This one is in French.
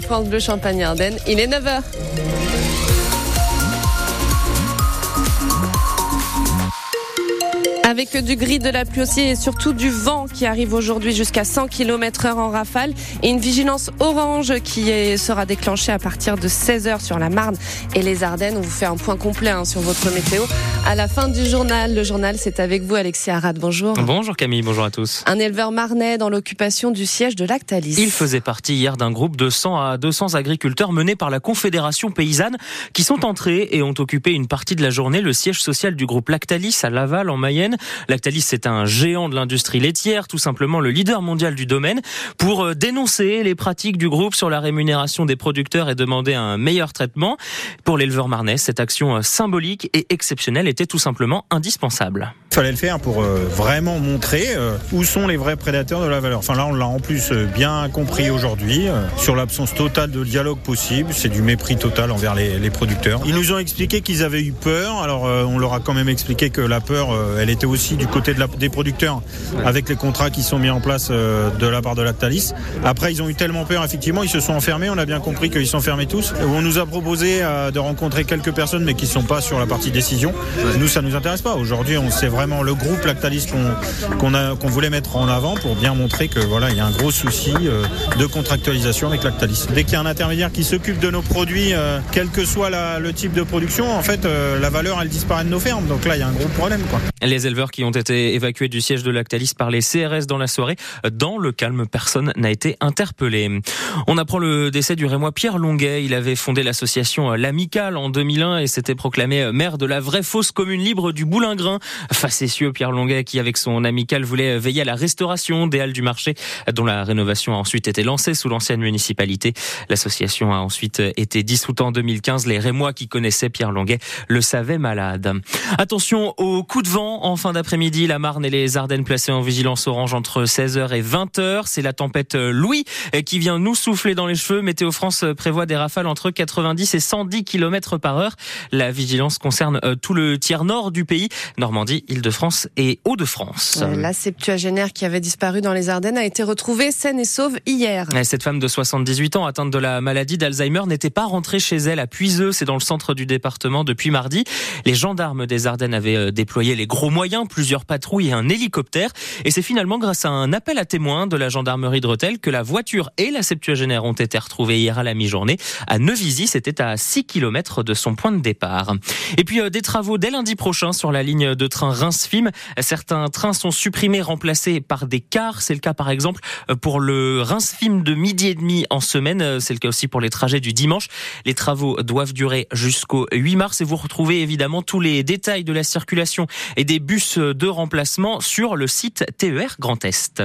France Bleu Champagne Ardennes, il est 9h. Avec du gris, de la pluie aussi et surtout du vent qui arrive aujourd'hui jusqu'à 100 km heure en rafale et une vigilance orange qui sera déclenchée à partir de 16h sur la Marne et les Ardennes. On vous fait un point complet hein, sur votre météo à la fin du journal. Le journal, c'est avec vous, Alexis Arad. Bonjour. Bonjour Camille, bonjour à tous. Un éleveur marnais dans l'occupation du siège de Lactalis. Il faisait partie hier d'un groupe de 100 à 200 agriculteurs menés par la Confédération paysanne qui sont entrés et ont occupé une partie de la journée le siège social du groupe Lactalis à Laval en Mayenne. Lactalis, c'est un géant de l'industrie laitière, tout simplement le leader mondial du domaine, pour euh, dénoncer les pratiques du groupe sur la rémunération des producteurs et demander un meilleur traitement. Pour l'éleveur marnais, cette action euh, symbolique et exceptionnelle était tout simplement indispensable. Fallait le faire pour euh, vraiment montrer où sont les vrais prédateurs de la valeur. Enfin là, on l'a en plus bien compris aujourd'hui sur l'absence totale de dialogue possible. C'est du mépris total envers les, producteurs. Ils nous ont expliqué qu'ils avaient eu peur. Alors on leur a quand même expliqué que la peur, elle était aussi du côté de la, des producteurs avec les contrats qui sont mis en place euh, de la part de Lactalis. Après, ils ont eu tellement peur, effectivement, ils se sont enfermés. On a bien compris qu'ils sont fermés tous. On nous a proposé euh, de rencontrer quelques personnes, mais qui ne sont pas sur la partie décision. Nous, ça nous intéresse pas. Aujourd'hui, on sait vraiment le groupe Lactalis qu'on voulait mettre en avant pour bien montrer que voilà, il y a un gros souci euh, de contractualisation avec Lactalis. Dès qu'il y a un intermédiaire qui s'occupe de nos produits, quel que soit la, le type de production, en fait, la valeur, elle disparaît de nos fermes. Donc là, il y a un gros problème. Quoi. Les éleveurs qui ont été évacués du siège de Lactalis par les CRS dans la soirée. Dans le calme, personne n'a été interpellé. On apprend le décès du Rémois Pierre Longuet. Il avait fondé l'association L'Amicale en 2001 et s'était proclamé maire de la vraie fausse commune libre du Boulingrin. Facétieux Pierre Longuet qui, avec son Amicale, voulait veiller à la restauration des halles du marché dont la rénovation a ensuite été lancée sous l'ancienne municipalité. L'association a ensuite été dissoute en 2015. Les Rémois qui connaissaient Pierre Longuet le savaient malade. Attention au coup de vent en fin d'après-midi. La Marne et les Ardennes placées en vigilance orange entre 16h et 20h. C'est la tempête Louis qui vient nous souffler dans les cheveux. Météo France prévoit des rafales entre 90 et 110 km par heure. La vigilance concerne euh, tout le tiers nord du pays, Normandie, Île-de-France et Hauts-de-France. Euh, la septuagénaire qui avait disparu dans les Ardennes a été retrouvée saine et sauve hier. Cette femme de 78 ans atteinte de la maladie d'Alzheimer n'était pas rentrée chez elle à Puiseux, c'est dans le centre du département depuis mardi. Les gendarmes des Ardennes avaient euh, déployé les gros moyens, plusieurs patrouilles et un hélicoptère. Et c'est finalement grâce à un appel à témoins de la gendarmerie de Rethel que la voiture et la septuagénaire ont été retrouvées hier à la mi-journée. À Neuvisi, c'était à 6 km de son point de départ. Et puis euh, des travaux dès lundi prochain sur la ligne de train Certains trains sont supprimés, remplacés par des cars. C'est le cas par exemple pour le Reims-Fim de midi et demi en semaine. C'est le cas aussi pour les trajets du dimanche. Les travaux doivent durer jusqu'au 8 mars et vous retrouvez évidemment tous les détails de la circulation et des bus de remplacement sur le site TER Grand Est.